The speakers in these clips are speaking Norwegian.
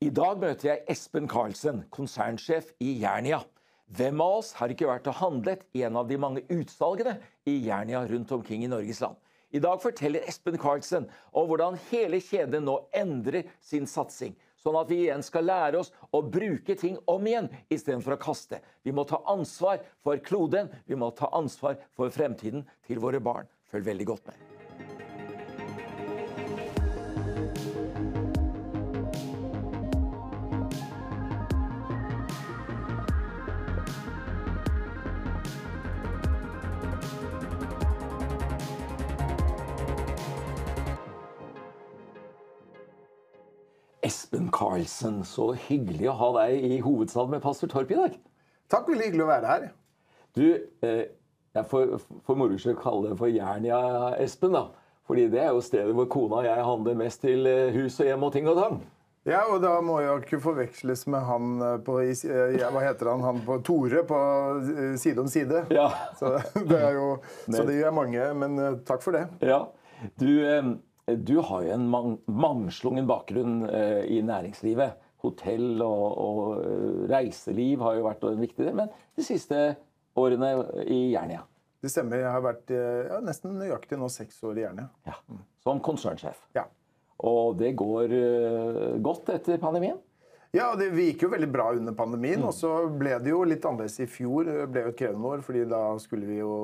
I dag møter jeg Espen Karlsen, konsernsjef i Jernia. Hvem av oss har ikke vært og handlet i en av de mange utsalgene i Jernia rundt omkring i Norges land? I dag forteller Espen Karlsen om hvordan hele kjeden nå endrer sin satsing, sånn at vi igjen skal lære oss å bruke ting om igjen istedenfor å kaste. Vi må ta ansvar for kloden, vi må ta ansvar for fremtiden til våre barn. Følg veldig godt med. Espen Karlsen, så hyggelig å ha deg i hovedstaden med pastor Torp i dag. Takk, veldig hyggelig å være her. Du, eh, jeg får for moro skyld kalle det for Jernia-Espen, da. Fordi det er jo stedet hvor kona og jeg handler mest til eh, hus og hjem og ting og tang. Ja, og da må jeg ikke forveksles med han eh, på eh, ja, Hva heter han? Han på Tore på Side om side. Ja. Så det er jo Så det gjør mange, men takk for det. Ja. Du, du har jo en mang mangslungen bakgrunn eh, i næringslivet. Hotell og, og, eh, reiseliv har jo vært en viktig del, men de siste årene i Jernia? Det stemmer. Jeg har vært eh, ja, nesten nøyaktig nå seks år i Jernia. Ja. Som konsernsjef. Ja. Og det går uh, godt etter pandemien? Ja, det, Vi gikk jo veldig bra under pandemien. Mm. Og så ble det jo litt annerledes i fjor. Det ble jo et krevende år, fordi da skulle vi jo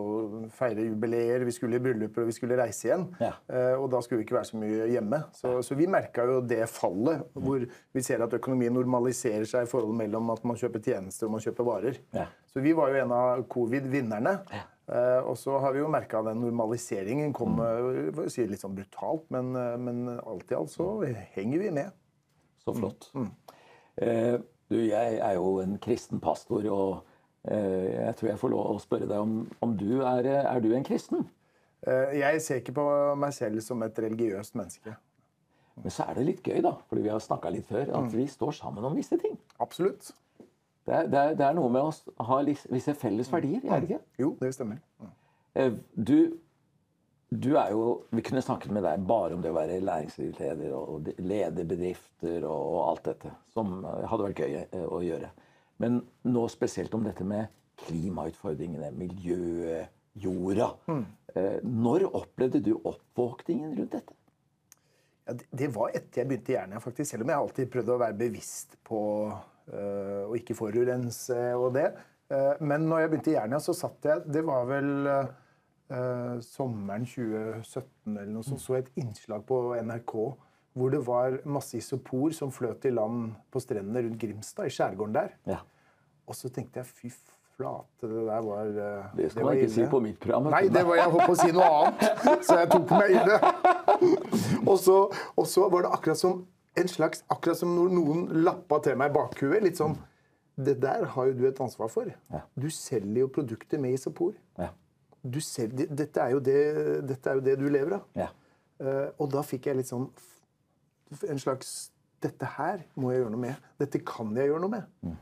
feire jubileer, vi skulle i brylluper og vi skulle reise igjen. Ja. Eh, og da skulle vi ikke være så mye hjemme. Så, så vi merka jo det fallet, hvor vi ser at økonomien normaliserer seg i forholdet mellom at man kjøper tjenester og man kjøper varer. Ja. Så vi var jo en av covid-vinnerne. Ja. Uh, og så har vi jo merka den normaliseringen kom mm. si litt sånn brutalt, men, men alt i alt så henger vi med. Så flott. Mm. Eh, du, jeg er jo en kristen pastor, og eh, jeg tror jeg får lov å spørre deg om, om du er, er du en kristen? Eh, jeg ser ikke på meg selv som et religiøst menneske. Men så er det litt gøy, da, fordi vi har snakka litt før, at mm. vi står sammen om visse ting. Absolutt. Det er, det, er, det er, noe med å ha visse felles verdier, er det ikke? Jo, det stemmer. Du du er jo, Vi kunne snakket med deg bare om det å være læringsleder og lede bedrifter og alt dette, som hadde vært gøy eh, å gjøre. Men nå spesielt om dette med klimautfordringene, miljøet, jorda. Mm. Når opplevde du oppvåkningen rundt dette? Ja, det var etter jeg begynte i Jernia, faktisk. Selv om jeg alltid prøvde å være bevisst på øh, å ikke forurense og det. men når jeg begynte i Jernia, så satt jeg Det var vel eh, sommeren 2017 eller noe sånt, så et innslag på NRK hvor det var masse isopor som fløt i land på strendene rundt Grimstad, i skjærgården der. Ja. Og så tenkte jeg fy flate, det der var uh, Det skal det man ikke si på mitt program. Nei, det var, jeg holdt på å si noe annet, så jeg tok meg i det. og, så, og så var det akkurat som en slags, akkurat som når noen lappa til meg bakhuet. litt sånn, Det der har jo du et ansvar for. Ja. Du selger jo produkter med isopor. Ja ser, dette, er det, dette, er jo det, du lever av. Ja. Uh, og da fikk jeg litt sånn en slags Dette her må jeg gjøre noe med. Dette kan jeg gjøre noe med. Mm.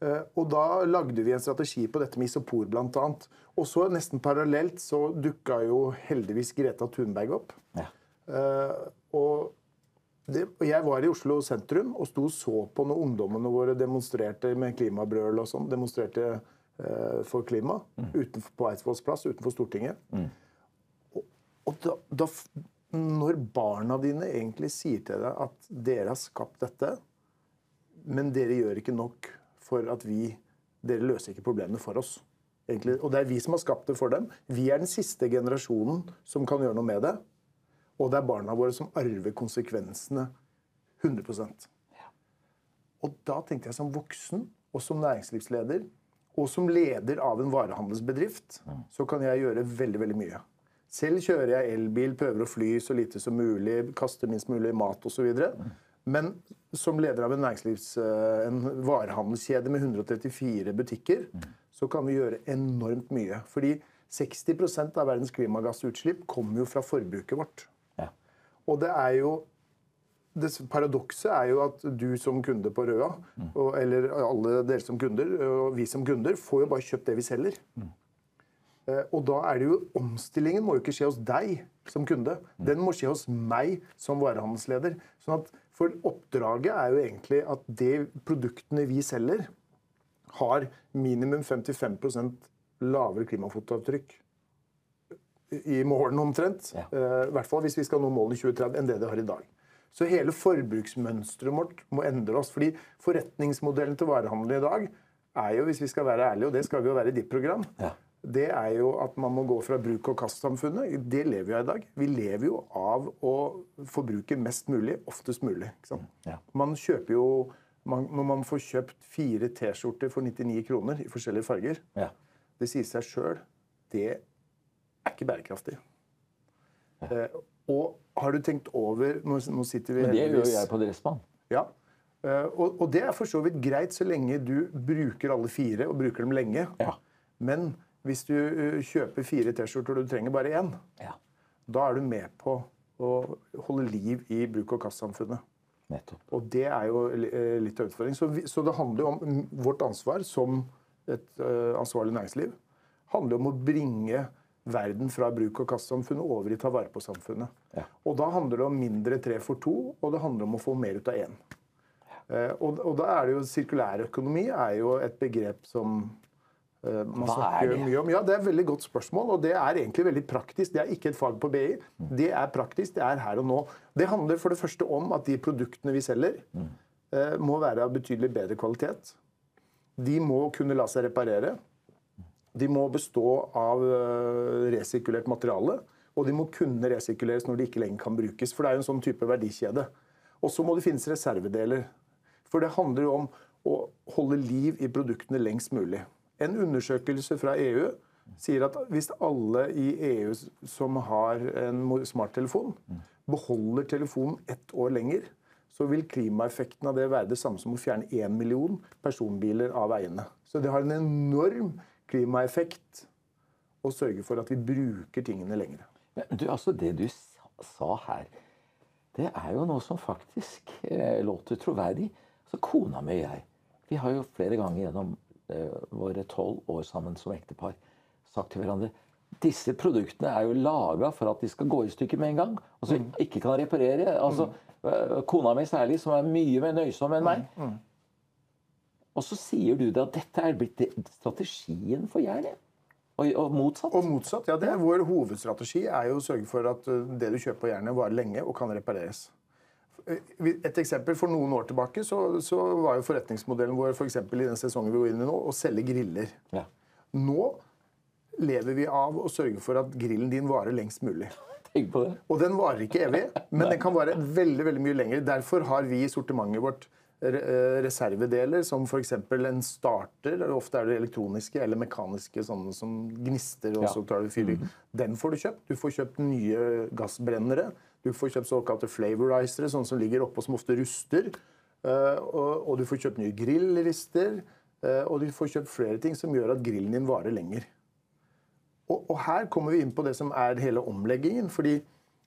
Uh, og da lagde vi en strategi på dette med isopor, bl.a. Og så nesten parallelt så dukka jo heldigvis Greta Thunberg opp. Ja. Uh, og, det, jeg var i Oslo sentrum og sto og så på når ungdommene våre demonstrerte med klimabrøl og sånn. demonstrerte for klima mm. utenfor, på Eidsvolls plass utenfor Stortinget. Mm. Og, og da, da, når barna dine egentlig sier til deg at dere har skapt dette, men dere gjør ikke nok for at vi Dere løser ikke problemene for oss. Egentlig. Og det er vi som har skapt det for dem. Vi er den siste generasjonen som kan gjøre noe med det. Og det er barna våre som arver konsekvensene 100% Og da tenkte jeg som voksen og som næringslivsleder og som leder av en varehandelsbedrift så kan jeg gjøre veldig veldig mye. Selv kjører jeg elbil, prøver å fly så lite som mulig, kaster minst mulig mat osv. Men som leder av en, eh, en varehandelskjede med 134 butikker, så kan vi gjøre enormt mye. Fordi 60% av verdens klimagassutslipp kommer jo fra forbruket vårt. Og det er jo det Paradokset er jo at du som kunde på Røa, mm. og, eller alle dere som kunder, og vi som kunder, får jo bare kjøpt det vi selger. Mm. Eh, og da er det jo Omstillingen må jo ikke skje hos deg som kunde. Mm. Den må skje hos meg som varehandelsleder. Sånn at For oppdraget er jo egentlig at de produktene vi selger, har minimum 55% lavere klimafotavtrykk i morgen omtrent. Ja. Eh, I hvert fall hvis vi skal nå målene i 2030, enn det det har i dag. Så hele forbruksmønsteret vårt må endre oss. fordi forretningsmodellen til varehandelen i dag er jo, hvis vi skal være ærlige, og det skal vi jo være i ditt program, Ja. det er jo at man må gå fra bruk- og kast-samfunnet. Det lever vi av i dag. Vi lever jo av å forbruke mest mulig, oftest mulig. Sant? Ja. Man kjøper jo man, Når man får kjøpt fire T-skjorter for 99 kroner i forskjellige farger, Ja. det sier seg sjøl, det er ikke bærekraftig. Eh, og har du tenkt over Nå, nå sitter vi Men det gjør heldigvis- jeg på Dressmann. ja. Eh, Og, og det er for så vidt greit så lenge du bruker alle fire, og bruker dem lenge. Ja. Men hvis du eh, kjøper fire T-skjorter og du trenger bare én, ja. da er du med på å holde liv i bruk- og kastsamfunnet. Nettopp. Og det er jo eh, litt av utfordringen. Så, så det handler jo om vårt ansvar som et ansvarlig næringsliv. handler om å bringe verden fra bruk- og kastsamfunnet over i ta vare på-samfunnet. Ja. Og da handler det om mindre tre for to, og det handler om å få mer ut av én. Eh, og, og da er det jo sirkulærøkonomi er jo et begrep som uh, man Hva er snakker mye om. Ja, Det er et veldig godt spørsmål, og det er egentlig veldig praktisk. Det er ikke et fag på BI. Det er praktisk, det er her og nå. Det handler for det første om at de produktene vi selger, uh, må være av betydelig bedre kvalitet. De må kunne la seg reparere. De må bestå av eh, resirkulert materiale. Og de må kunne resirkuleres når de ikke lenger kan brukes. For det er jo en sånn type verdikjede. Og så må det finnes reservedeler. For det handler jo om å holde liv i produktene lengst mulig. En undersøkelse fra EU sier at hvis alle i EU som har en smarttelefon, beholder telefonen ett år lenger, så vil klimaeffekten av det være det samme som å fjerne én million personbiler av veiene. Så det har en enorm klimaeffekt og sørge for at vi bruker tingene lenger. Men du, altså Det du sa, her, det er jo noe som faktisk eh, låter troverdig. Så Kona mi og jeg vi har jo flere ganger gjennom eh, våre tolv år sammen som ektepar sagt til hverandre disse produktene er jo laga for at de skal gå i stykker med en gang. Altså ikke kan reparere. altså mm. Kona mi særlig, som er mye mer nøysom enn meg. Og så sier du det at dette er blitt strategien for jernet. Og, og motsatt. Og motsatt. ja, det er Vår hovedstrategi er jo å sørge for at uh, det du kjøper på jernet, varer lenge og kan repareres. Uh, Et eksempel For noen år tilbake så, så var jo forretningsmodellen vår for i den sesongen vi går inn i nå, å selge griller. Ja. Nå lever vi av å sørge for at grillen din varer lengst mulig. Tenk på det. Og den varer ikke evig, men den kan vare veldig veldig mye lenger. Derfor har vi i sortimentet vårt eh, reservedeler som f.eks. en starter. Ofte er det elektroniske eller mekaniske sånne som gnister. og så tar du fyring. i. Den får du kjøpt. Du får kjøpt nye gassbrennere. Du får kjøpt såkalte flavorizere, sånne som ligger oppå som ofte ruster. Eh, og, du får kjøpt nye grillrister. eh, og du får kjøpt flere ting som gjør at grillen din varer lenger. Og, og her kommer vi inn på det som er hele omleggingen. fordi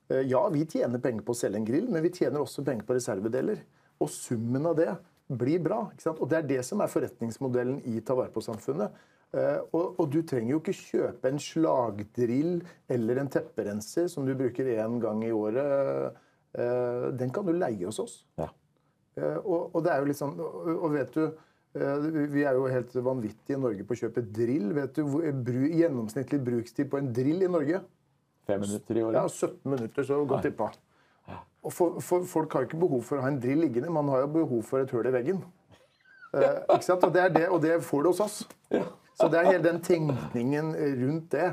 eh, ja, vi tjener penger på å selge en grill, men vi tjener også penger på reservedeler. Og summen av det blir bra. ikke sant? Og det er det som er forretningsmodellen i ta vare på-samfunnet. Uh, og, og du trenger jo ikke kjøpe en slagdrill eller en tepperenser som du bruker én gang i året. Uh, den kan du leie hos oss. Ja. Uh, Og, og det er jo litt sånn Og og vet du eh, Vi er jo helt vanvittige i Norge på å kjøpe drill. Vet du hvor bru, gjennomsnittlig brukstid på en drill i Norge? Fem minutter i året. Ja, 17 minutter, så godt tippa. Og for, for, folk har jo ikke behov for å ha en drill liggende, man har jo behov for et hull i veggen. Eh, ikke sant? Og det, er det, og det får du hos oss. Så det er hele den tenkningen rundt det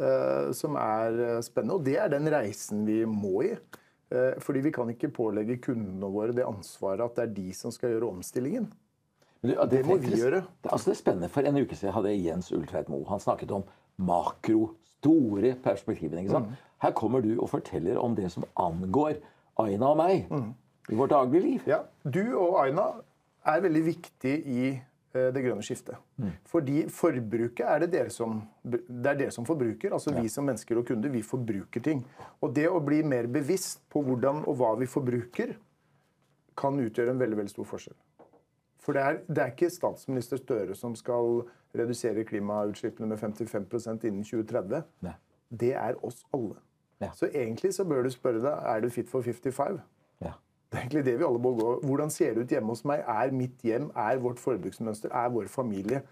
eh, som er eh, spennende. Og det er den reisen vi må i. Eh, fordi vi kan ikke pålegge kundene våre det ansvaret at det er de som skal gjøre omstillingen. Ja, Det må vi gjøre. Det, altså det er spennende. For en uke siden hadde jeg Jens Ulltveit Moe. Han snakket om makro, store perspektivene. ikke sant? Mm. Her kommer du og forteller om det som angår Aina og meg i vårt daglige liv. Mm. Ja, Du og Aina er veldig viktig i eh, det grønne skiftet. Fordi forbruket er det dere som, det er dere som forbruker. altså Vi som mennesker og kunder vi forbruker ting. Og det å bli mer bevisst på hvordan og hva vi forbruker, kan utgjøre en veldig veldig stor forskjell. For det er, det er ikke statsminister Støre som skal redusere klimautslippene med 55% innen 2030. Ne. Det er oss alle. Ja. Så egentlig så bør du spørre deg er du fit for 55. Ja. Det er egentlig det vi alle må gå. Hvordan ser det ut hjemme hos meg? Er mitt hjem, er vårt forbruksmønster, er vår familie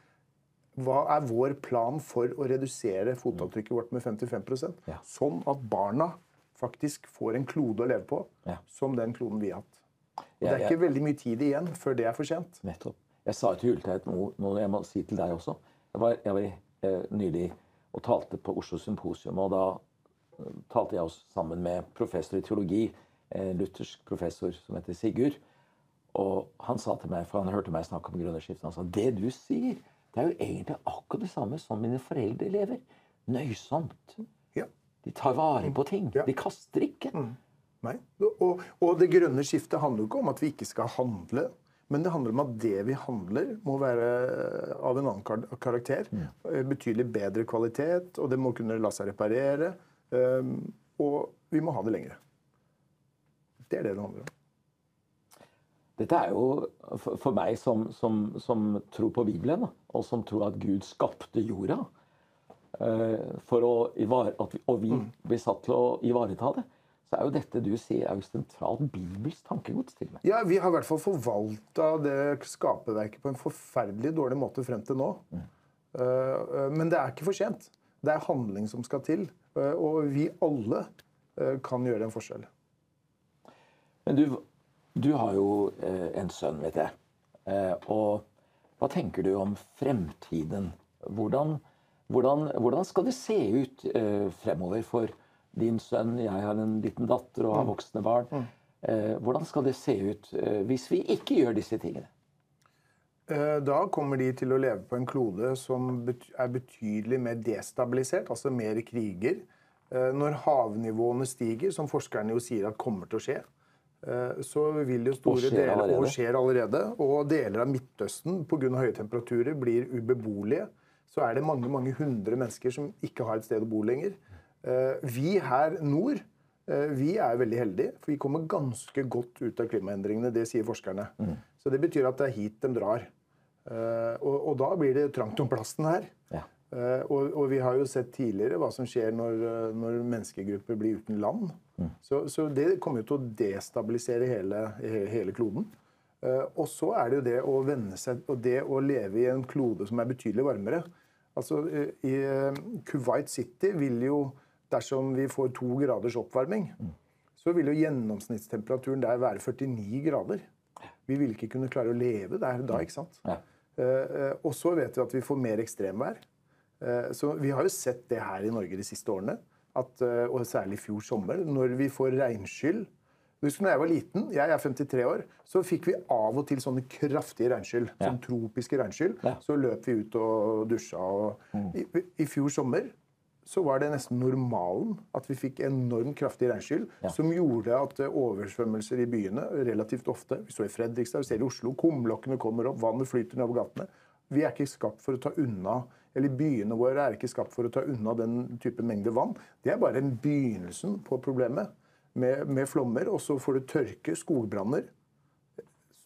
Hva er vår plan for å redusere fotavtrykket vårt med 55% Ja. Sånn at barna faktisk får en klode å leve på Ja. som den kloden vi har hatt. Og det er ikke veldig mye tid igjen før det er for sent. Nettopp. Jeg sa til Hulteit noe, jeg må si til deg også. Jeg var, jeg var eh, nylig og talte på Oslo Symposium, og da talte jeg også sammen med professor i teologi, en luthersk professor som heter Sigurd. Og han sa til meg, for han hørte meg snakke om grønne skift, han sa det du sier, det er jo egentlig akkurat det samme som mine foreldre lever. Nøysomt. Ja. De tar vare på ting. Ja. De kaster ikke. Nei. Og, og det grønne skiftet handler jo ikke om at vi ikke skal handle. Men det handler om at det vi handler, må være av en annen karakter. Mm. Betydelig bedre kvalitet, og det må kunne la seg reparere. Um, og vi må ha det lengre. Det er det det handler om. Dette er jo for, meg som, som, som tror på Bibelen, og som tror at Gud skapte jorda eh, for å ivar, at vi, Og vi blir satt til å ivareta det. Så er jo dette du sier, er jo sentralt bibelsk tankegods til meg. Ja, Vi har i hvert fall forvalta det skaperverket på en forferdelig dårlig måte frem til nå. Uh, uh, men det er ikke for sent. Det er handling som skal til. Uh, og vi alle uh, kan gjøre en forskjell. Men du, du har jo eh, en sønn, vet jeg. Eh, og hva tenker du om fremtiden? Hvordan, hvordan, hvordan skal det se ut eh, fremover for din sønn? Jeg har en liten datter og har voksne barn. Eh, hvordan skal det se ut eh, hvis vi ikke gjør disse tingene? Eh, Da kommer de til å leve på en klode som er betydelig mer destabilisert, altså mer kriger. Eh, Når havnivåene stiger, som forskerne jo sier at kommer til å skje, eh, så vil jo store og deler allerede. og skjer allerede, og deler av Midtøsten pga. høye temperaturer blir ubeboelige. Så er det mange mange hundre mennesker som ikke har et sted å bo lenger. Vi her nord vi er veldig heldige, for vi kommer ganske godt ut av klimaendringene. Det sier forskerne. Så det betyr at det er hit de drar. Eh, og, og da blir det trangt om plassen her. Ja. Eh, og, og vi har jo sett tidligere hva som skjer når, eh, når menneskegrupper blir uten land. Så, så det kommer jo til å destabilisere hele, hele kloden. Og så er det jo det å venne seg og det å leve i en klode som er betydelig varmere. Altså, I Kuwait City vil jo, dersom vi får to graders oppvarming, så vil jo gjennomsnittstemperaturen der være 49 grader. Vi ville ikke kunne klare å leve der da, ikke sant? Ja. Eh, og så vet vi at vi får mer ekstremvær. Uh, så vi har jo sett det her i Norge de siste årene, at, uh, og særlig i fjor sommer, når vi får regnskyll. Husk når jeg var liten, jeg er 53 år, så fikk vi av og til sånne kraftige regnskyll. Sånn tropiske regnskyll. Ja. Så løp vi ut og dusja. Og i, I fjor sommer så var det nesten normalen at vi fikk enormt kraftig regnskyll, som gjorde at eh, oversvømmelser i byene relativt ofte Vi så i Fredrikstad, vi ser i Oslo, kumlokkene kommer opp, vannet flyter nedover gatene. Vi er ikke skapt for å ta unna eller Byene våre er ikke skapt for å ta unna den type mengde vann. Det er bare en begynnelsen på problemet med, med flommer. Og så får du tørke, skogbranner.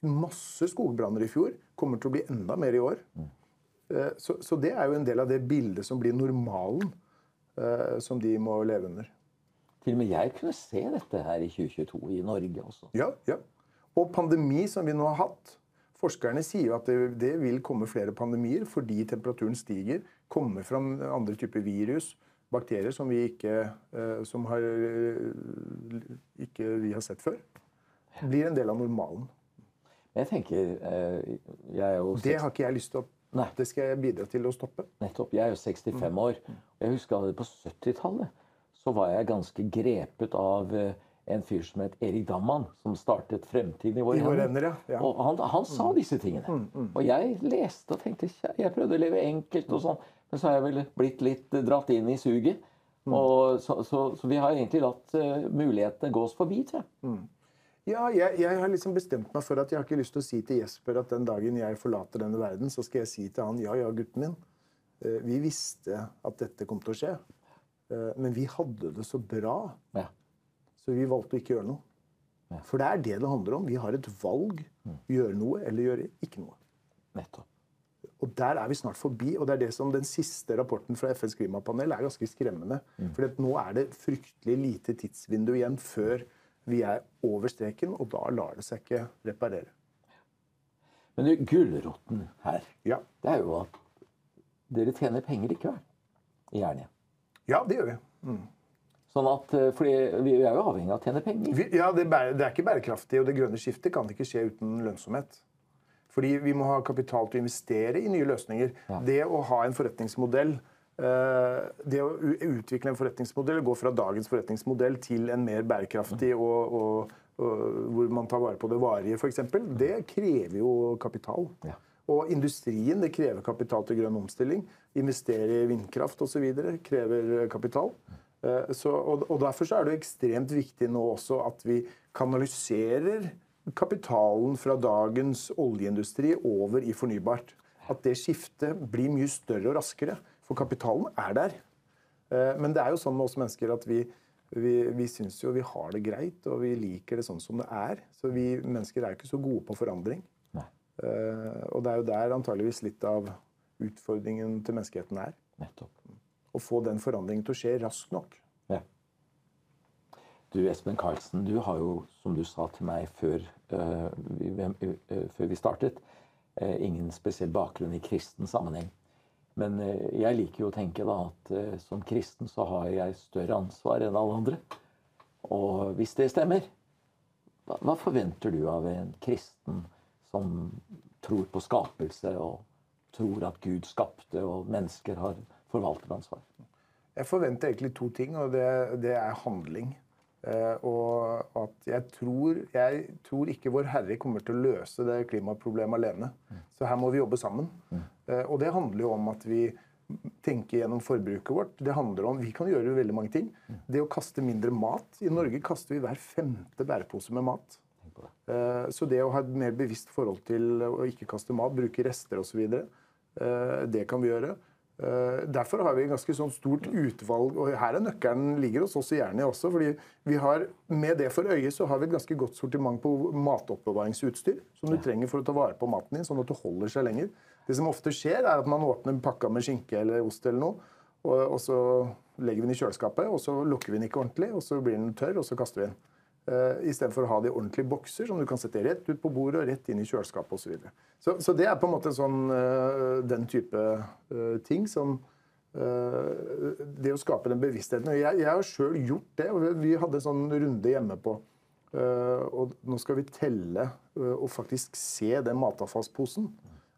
Masse skogbranner i fjor. Kommer til å bli enda mer i år. Eh, Så, så det er jo en del av det bildet som blir normalen, som de må leve under. Til og med jeg kunne se dette her i 2022 i Norge også. Ja, ja. Og pandemi som vi nå har hatt. Forskerne sier at det, det vil komme flere pandemier fordi temperaturen stiger. Kommer fram andre typer virus, bakterier som vi ikke, eh, som har, eh, ikke vi har sett før. Blir en del av normalen. Jeg tenker eh, Jeg er jo Det har ikke jeg lyst til å Nei. Det skal jeg bidra til å stoppe. Nettopp. Jeg er jo 65 år. Og jeg husker at på 70-tallet så var jeg ganske grepet av eh, en fyr som het Erik Damman, som startet Fremtiden i våre hender. ja. ja. Og han, han sa disse tingene. Og jeg leste og tenkte Jeg prøvde å leve enkelt, og sånn, men så har jeg vel blitt litt eh, dratt inn i suget. Og så, så, så vi har egentlig latt eh, mulighetene gå oss forbi, tror jeg. Ja, jeg, jeg har liksom bestemt meg for at jeg har ikke lyst til å si til Jesper at den dagen jeg forlater denne verden, så skal jeg si til han ja, ja, gutten min. eh, Vi visste at dette kom til å skje. eh, Men vi hadde det så bra, Ja. så vi valgte å ikke gjøre noe. For det er det det handler om. Vi har et valg. Gjøre noe eller gjøre ikke noe. Nettopp. Og der er vi snart forbi. Og det er det som den siste rapporten fra FNs klimapanel er ganske skremmende. For nå er det fryktelig lite tidsvindu igjen før Vi er over streken, og da lar det seg ikke reparere. Men du, gulroten her, Ja, det er jo at dere tjener penger likevel i Jernia. ja det gjør vi. Sånn at, eh, fordi vi er jo avhengig av å tjene penger. vi ja, det, er det er ikke bærekraftig, og det grønne skiftet kan ikke skje uten lønnsomhet. Fordi vi må ha kapital til å investere i nye løsninger. Det å ha en forretningsmodell det å utvikle en forretningsmodell, gå fra dagens forretningsmodell til en mer bærekraftig og, og, og hvor man tar vare på det varige, f.eks., det krever jo kapital. Ja. Og industrien det krever kapital til grønn omstilling. Investere i vindkraft osv. krever kapital. Eh, Så, og, og Derfor så er det ekstremt viktig nå også at vi kanaliserer kapitalen fra dagens oljeindustri over i fornybart. At det skiftet blir mye større og raskere. For kapitalen er der. Eh, Men det er jo sånn med oss mennesker at vi, vi, vi syns jo vi har det greit, og vi liker det sånn som det er. Så vi mennesker er jo ikke så gode på forandring. Nei, Eh, Og det er jo der antageligvis litt av utfordringen til menneskeheten er. nettopp. Å få den forandringen til å skje raskt nok. Ja. Du, Espen Karlsen, du har jo, som du sa til meg før, uh, vi, uh, før vi startet, uh, ingen spesiell bakgrunn i kristen sammenheng. Men eh, jeg liker jo å tenke da at eh, som kristen så har jeg større ansvar enn alle andre. Og hvis det stemmer, hva, forventer du av en kristen som tror på skapelse og tror at Gud skapte og mennesker har forvalteransvar? Jeg forventer egentlig to ting, og det, det er handling. Eh, og at jeg tror, jeg tror ikke Vår Herre kommer til å løse det klimaproblemet alene. Så her må vi jobbe sammen. Eh, og det handler jo om at vi tenker gjennom forbruket vårt. Det handler om, Vi kan gjøre veldig mange ting. Det å kaste mindre mat. I Norge kaster vi hver femte bærepose med mat. Eh, Så det å ha et mer bevisst forhold til å ikke kaste mat, bruke rester osv., det kan vi gjøre. Eh, Derfor har vi et ganske sånn stort utvalg, og her er nøkkelen ligger hos oss i Jernia også. fordi vi har, Med det for øye så har vi et ganske godt sortiment på matoppbevaringsutstyr som du trenger for å ta vare på maten din, sånn at det holder seg lenger. Det som ofte skjer, er at man åpner pakka med skinke eller ost eller noe, og, og så legger vi den i kjøleskapet, og så lukker vi den ikke ordentlig, og så blir den tørr, og så kaster vi den. Uh, Istedenfor å ha det i ordentlige bokser som du kan sette rett ut på bordet og rett inn i kjøleskapet osv. Så, videre. så Så det er på en måte sånn, uh, den type uh, ting som uh, Det å skape den bevisstheten. Jeg, jeg har sjøl gjort det. og vi- hadde en sånn runde hjemme på eh, Og nå skal vi telle eh, og faktisk se den matavfallsposen.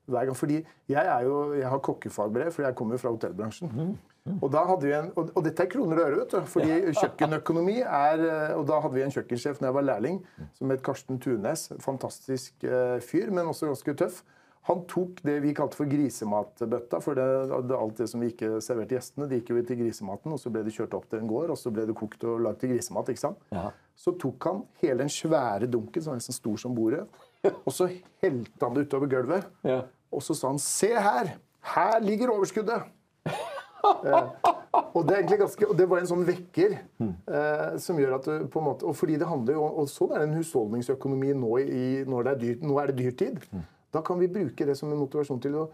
Hver gang, fordi jeg, er jo, jeg har kokkefagbrev, for jeg kommer jo fra hotellbransjen. Og, da hadde vi en, og, og dette er kroner og øre, vet du. Fordi kjøkkenøkonomi er eh, Og da hadde vi en kjøkkensjef når jeg var lærling, som het Karsten Tunes. Fantastisk eh, fyr, men også ganske tøff. Han tok det vi kalte for grisematbøtta. For det, det, alt det som vi ikke serverte gjestene, det gikk jo til grisematen. Og så ble det kjørt opp til en gård, og så ble det kokt og lagd til grisemat. ikke sant? Ja. Så tok han hele den svære dunken, som var nesten stor som bordet, og så helte han det utover gulvet. Ja. Og så sa han 'Se her! Her ligger overskuddet!' Eh, og det er egentlig ganske, og det var en sånn vekker eh, som gjør at du på en måte, og fordi det handler jo, og Sånn er det en husholdningsøkonomi nå, i, når det er dyrt, nå er det dyrtid. Da kan vi bruke det som en motivasjon til å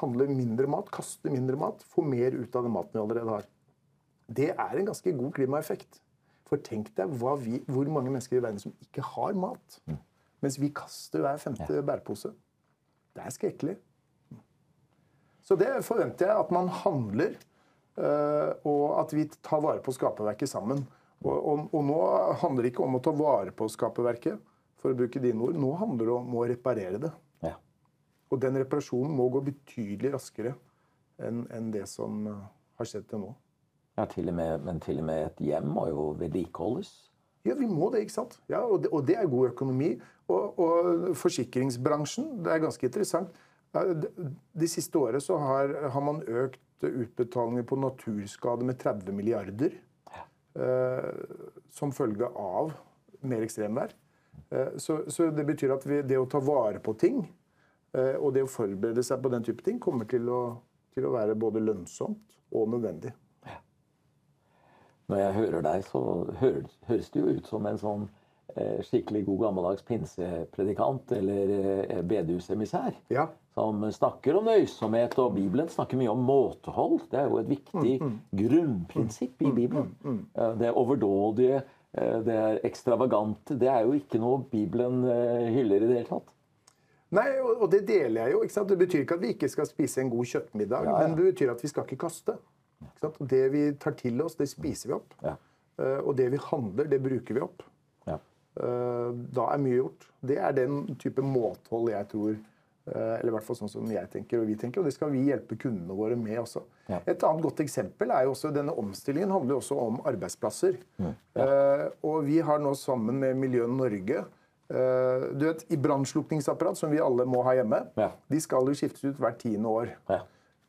handle mindre mat, kaste mindre mat, få mer ut av den maten vi allerede har. Det er en ganske god klimaeffekt. For tenk deg vi, hvor mange mennesker i verden som ikke har mat. Mens vi kaster hver femte bærepose. Det er skrekkelig. Så det forventer jeg at man handler, øh, og at vi tar vare på skaperverket sammen. Og, og, og nå handler det ikke om å ta vare på skaperverket, for å bruke dine ord. Nå handler det om å reparere det. Ja. Og den reparasjonen må gå betydelig raskere enn en det som øh, har skjedd til nå. Ja, til med, men til og med et hjem må jo vedlikeholdes. Ja, vi må det, ikke sant? Ja, og, det, og det er god økonomi. Og, og forsikringsbransjen, det er ganske interessant. Ja, det siste året så har, har man økt utbetalinger på naturskade med 30 milliarder. Eh, som følge av mer ekstremvær. Eh, så, så det betyr at vi, det å ta vare på ting eh, og det å forberede seg på den type ting kommer til å, til å være både lønnsomt og nødvendig. Når jeg hører deg, så høres, høres du ut som en sånn eh, skikkelig god gammeldags pinsepredikant eller eh, bedehusemissær. Ja. Som snakker om nøysomhet, og Bibelen snakker mye om måtehold. Det er jo et viktig grunnprinsipp i Bibelen. Eh, Det overdådige, eh, det er ekstravagante. Det er jo ikke noe Bibelen eh, hyller i det hele tatt. Nei, og det deler jeg jo. ikke sant? Det betyr ikke at vi ikke skal spise en god kjøttmiddag, Ja, ja. men det betyr at vi skal ikke kaste. Ikke sant? Det vi tar til oss, det spiser vi opp. Ja. Og det vi handler, det bruker vi opp. Ja. Da er mye gjort. Det er den type måtehold jeg tror Eller i hvert fall sånn som jeg tenker og vi tenker, og det skal vi hjelpe kundene våre med også. Ja. Et annet godt eksempel er jo også denne omstillingen handler også om arbeidsplasser. Mm. Eh, Og vi har nå sammen med Miljø Norge eh, du vet, I brannslukningsapparat, som vi alle må ha hjemme, Ja. de skal jo skiftes ut hvert tiende år. Ja.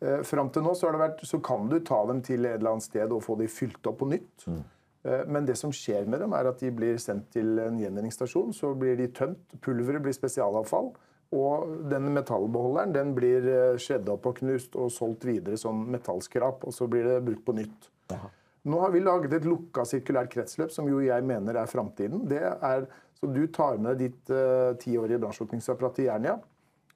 Eh, Fram til nå så, har det vært, så kan du ta dem til et eller annet sted og få de fylt opp på nytt. Mm. Eh, Men det som skjer med dem, er at de blir sendt til en gjenvinningsstasjon. Så blir de tømt. Pulveret blir spesialavfall. Og den metallbeholderen den blir eh, opp og knust og solgt videre som metallskrap. Og så blir det brukt på nytt. Aha. Nå har vi laget et lukka sirkulært kretsløp, som jo jeg mener er framtiden. Det er, så du tar med ditt tiårige uh, brannslukningsapparat til Jernia.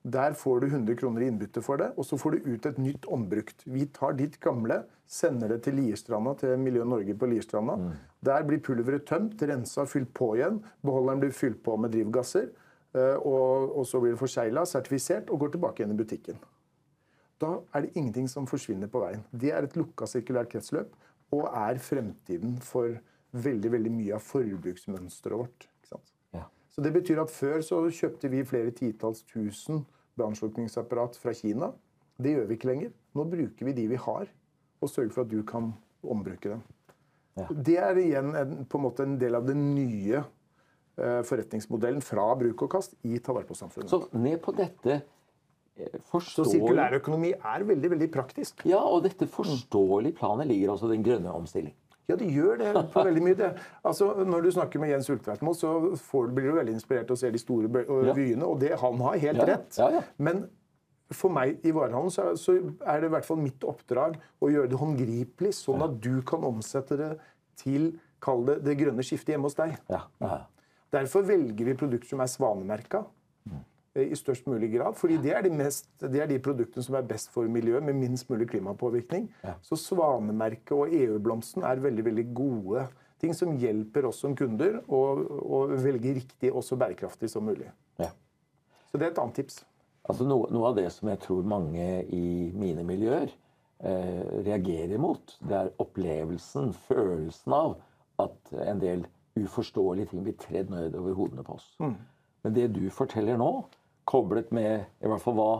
Der får du 100 kroner i innbytte for det, og så får du ut et nytt ombrukt. Vi tar ditt gamle, sender det til Lierstranda, til Miljø Norge på Lierstranda. Der blir pulveret tømt, rensa, fylt på igjen. Beholderen blir fylt på med drivgasser. Eh, Og, og så blir det forsegla, sertifisert og går tilbake igjen i butikken. Da er det ingenting som forsvinner på veien. Det er et lukka sirkulært kretsløp og er fremtiden for veldig veldig mye av forbruksmønsteret vårt. Ja. Så det betyr at Før så kjøpte vi flere titalls tusen brannslukningsapparat fra Kina. Det gjør vi ikke lenger. Nå bruker vi de vi har, og sørger for at du kan ombruke dem. Ja. Det er igjen en, på en måte en del av det nye forretningsmodellen fra bruk og kast i ta vare på-samfunnet. Så ned på dette forstår... Så sirkulærøkonomi er veldig veldig praktisk. Ja, og dette forståelige planet ligger altså den grønne omstilling. Ja, det gjør det på veldig mye. Det. Altså, når du snakker med Jens Ultveitmo, så får, blir du veldig inspirert og ser de store Ja. vyene, og det, han har helt Ja, rett. Ja. Men for meg i varehandelen så, så er det i hvert fall mitt oppdrag å gjøre det håndgripelig, sånn at du kan omsette det til Kall det det grønne skiftet hjemme hos deg. Ja, ja. Derfor velger vi produkter som er svanemerka eh, i størst mulig grad. fordi det er de, mest, det er de produktene som er best for miljøet, med minst mulig klimapåvirkning. Så svanemerket og EU-blomsten er veldig veldig gode ting som hjelper oss som kunder å, å velge riktig og så bærekraftig som mulig. ja. Så det er et annet tips. Altså noe, noe av det som jeg tror mange i mine miljøer eh, reagerer mot, det er opplevelsen, følelsen av at en del uforståelige ting blir tredd ned over hodene på oss. Men det du forteller nå, koblet med i hvert fall hva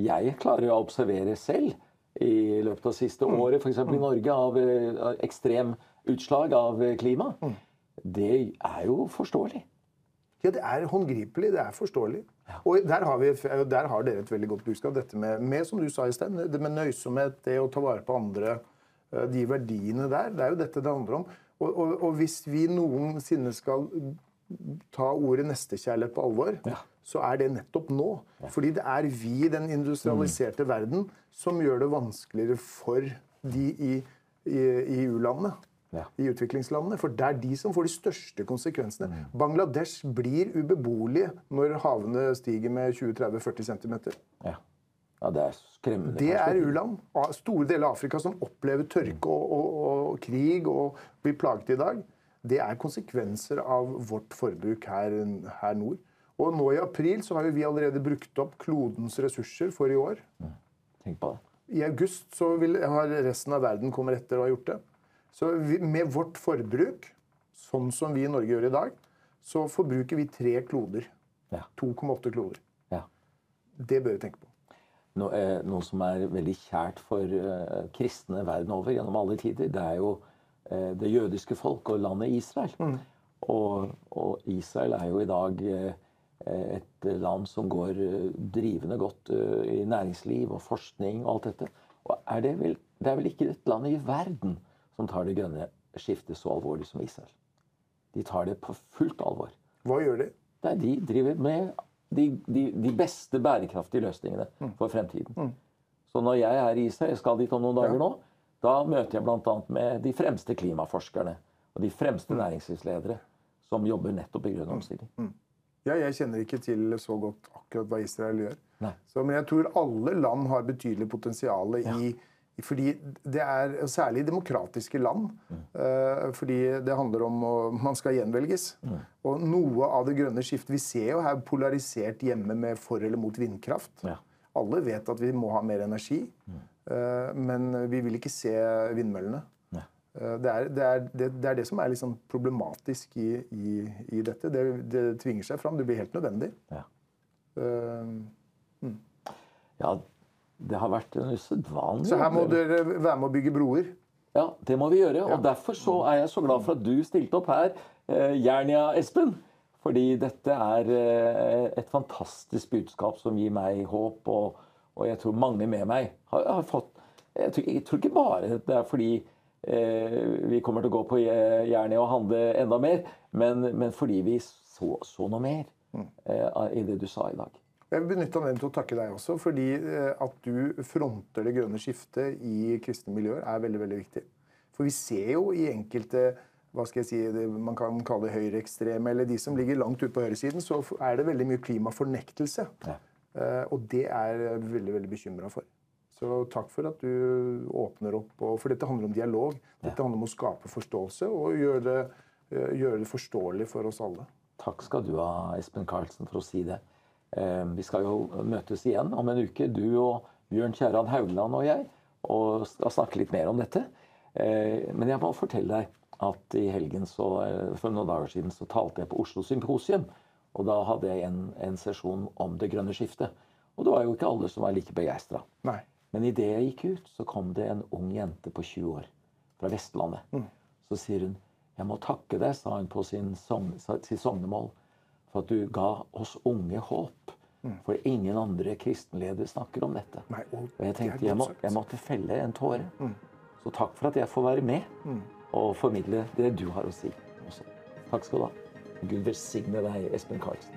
jeg klarer å observere selv i løpet av siste året, f.eks. i Norge, av, ekstrem utslag av klima, klima, det er jo forståelig. Ja, det er håndgripelig, det er forståelig. Og der har, vi, der har dere et veldig godt budskap. Dette med, med som du sa i sted, det med nøysomhet, det å ta vare på andre, eh, de verdiene der. Det er jo dette det handler om. Og, og, og hvis vi noensinne skal ta ordet nestekjærlighet på alvor, Ja. så er det nettopp nå. Fordi det er vi i den industrialiserte verden som gjør det vanskeligere for de i, i, i u-landene Ja. i utviklingslandene. For det er de som får de største konsekvensene. Bangladesh blir ubeboelige når havene stiger med 20-30-40 cm. Ja. Ja, det er skremmende. Det er u-land. Store deler av Afrika som opplever tørke og, og, og krig og blir plaget i dag. Det er konsekvenser av vårt forbruk her, her nord. Og nå i april så har vi allerede brukt opp klodens ressurser for i år. Tenk på det. I august så vil, har resten av verden kommet etter og har gjort det. Så vi, med vårt forbruk, sånn som vi i Norge gjør i dag, så forbruker vi tre kloder. Ja. 2,8 kloder. Ja. Det bør vi tenke på. Noe, eh, noe som er veldig kjært for eh, kristne verden over gjennom alle tider, det er jo eh, det jødiske folk og landet Israel. Og, og Israel er jo i dag et land som går drivende godt i næringsliv og forskning og alt dette. Og er det, vel, det er vel ikke et land i verden som tar det grønne skiftet så alvorlig som Israel. De tar det på fullt alvor. Hva gjør de? Nei, de driver med de, de, de beste bærekraftige løsningene for fremtiden. Så når jeg er i Israel, skal dit om noen dager nå, da møter jeg bl.a. med de fremste klimaforskerne og de fremste næringslivsledere som jobber nettopp i grønn omstilling. Ja, jeg kjenner ikke til så godt akkurat hva Israel gjør. Så, men jeg tror alle land har betydelig potensial i, Fordi det er særlig i demokratiske land. eh, fordi det handler om at Man skal gjenvelges. Og noe av det grønne skiftet Vi ser jo her polarisert hjemme med for eller mot vindkraft. Ja. Alle vet at vi må ha mer energi, eh, men vi vil ikke se vindmøllene. Eh, Det er det, er, det, det er det som er sånn problematisk i, i, i dette. Det, det tvinger seg fram. Det blir helt nødvendig. Ja. Eh, ja, det har vært en usedvanlig Så her må dere være med å bygge broer. Ja, det må vi gjøre. Og derfor så er jeg så glad for at du stilte opp her, eh, Jernia Espen. Fordi dette er eh, et fantastisk budskap som gir meg håp, og, og jeg tror mange med meg har, har fått jeg tror, jeg tror ikke bare det er fordi eh, vi kommer til å gå på Jernia og handle enda mer, men, men fordi vi så, så noe mer eh, i det du sa i dag. Jeg vil benytte anledningen til å takke deg også, fordi eh, at du fronter det grønne skiftet i kristne miljøer, er veldig veldig viktig. For vi ser jo i enkelte hva skal jeg si, det man kan kalle høyreekstreme, eller de som ligger langt ute på høyresiden, så er det veldig mye klimafornektelse. Ja. Eh, Og det er jeg veldig veldig bekymra for. Så takk for at du åpner opp. For dette handler om dialog. Dette handler om å skape forståelse og gjøre det, eh, gjøre det forståelig for oss alle. Takk skal du ha, Espen Karlsen, for å si det. Eh, Vi skal jo møtes igjen om en uke, du og Bjørn Kjæran Haugland og jeg, og skal snakke litt mer om dette. Eh, Men jeg må fortelle deg at i helgen så, eh, for noen dager siden så talte jeg på Oslo Symposium. Og da hadde jeg en, en sesjon om det grønne skiftet. Og det var jo ikke alle som var like begeistra. Men idet jeg gikk ut, så kom det en ung jente på 20 år fra Vestlandet. Så sier hun Jeg må takke deg, sa hun på sin sitt sognemål, for at du ga oss unge håp. For ingen andre kristenledere snakker om dette. Nei, og Og jeg tenkte jeg, må, jeg måtte felle en tåre. Så takk for at jeg får være med og formidle det du har å si også. Takk skal du ha. Gud velsigne deg, Espen Karlsen.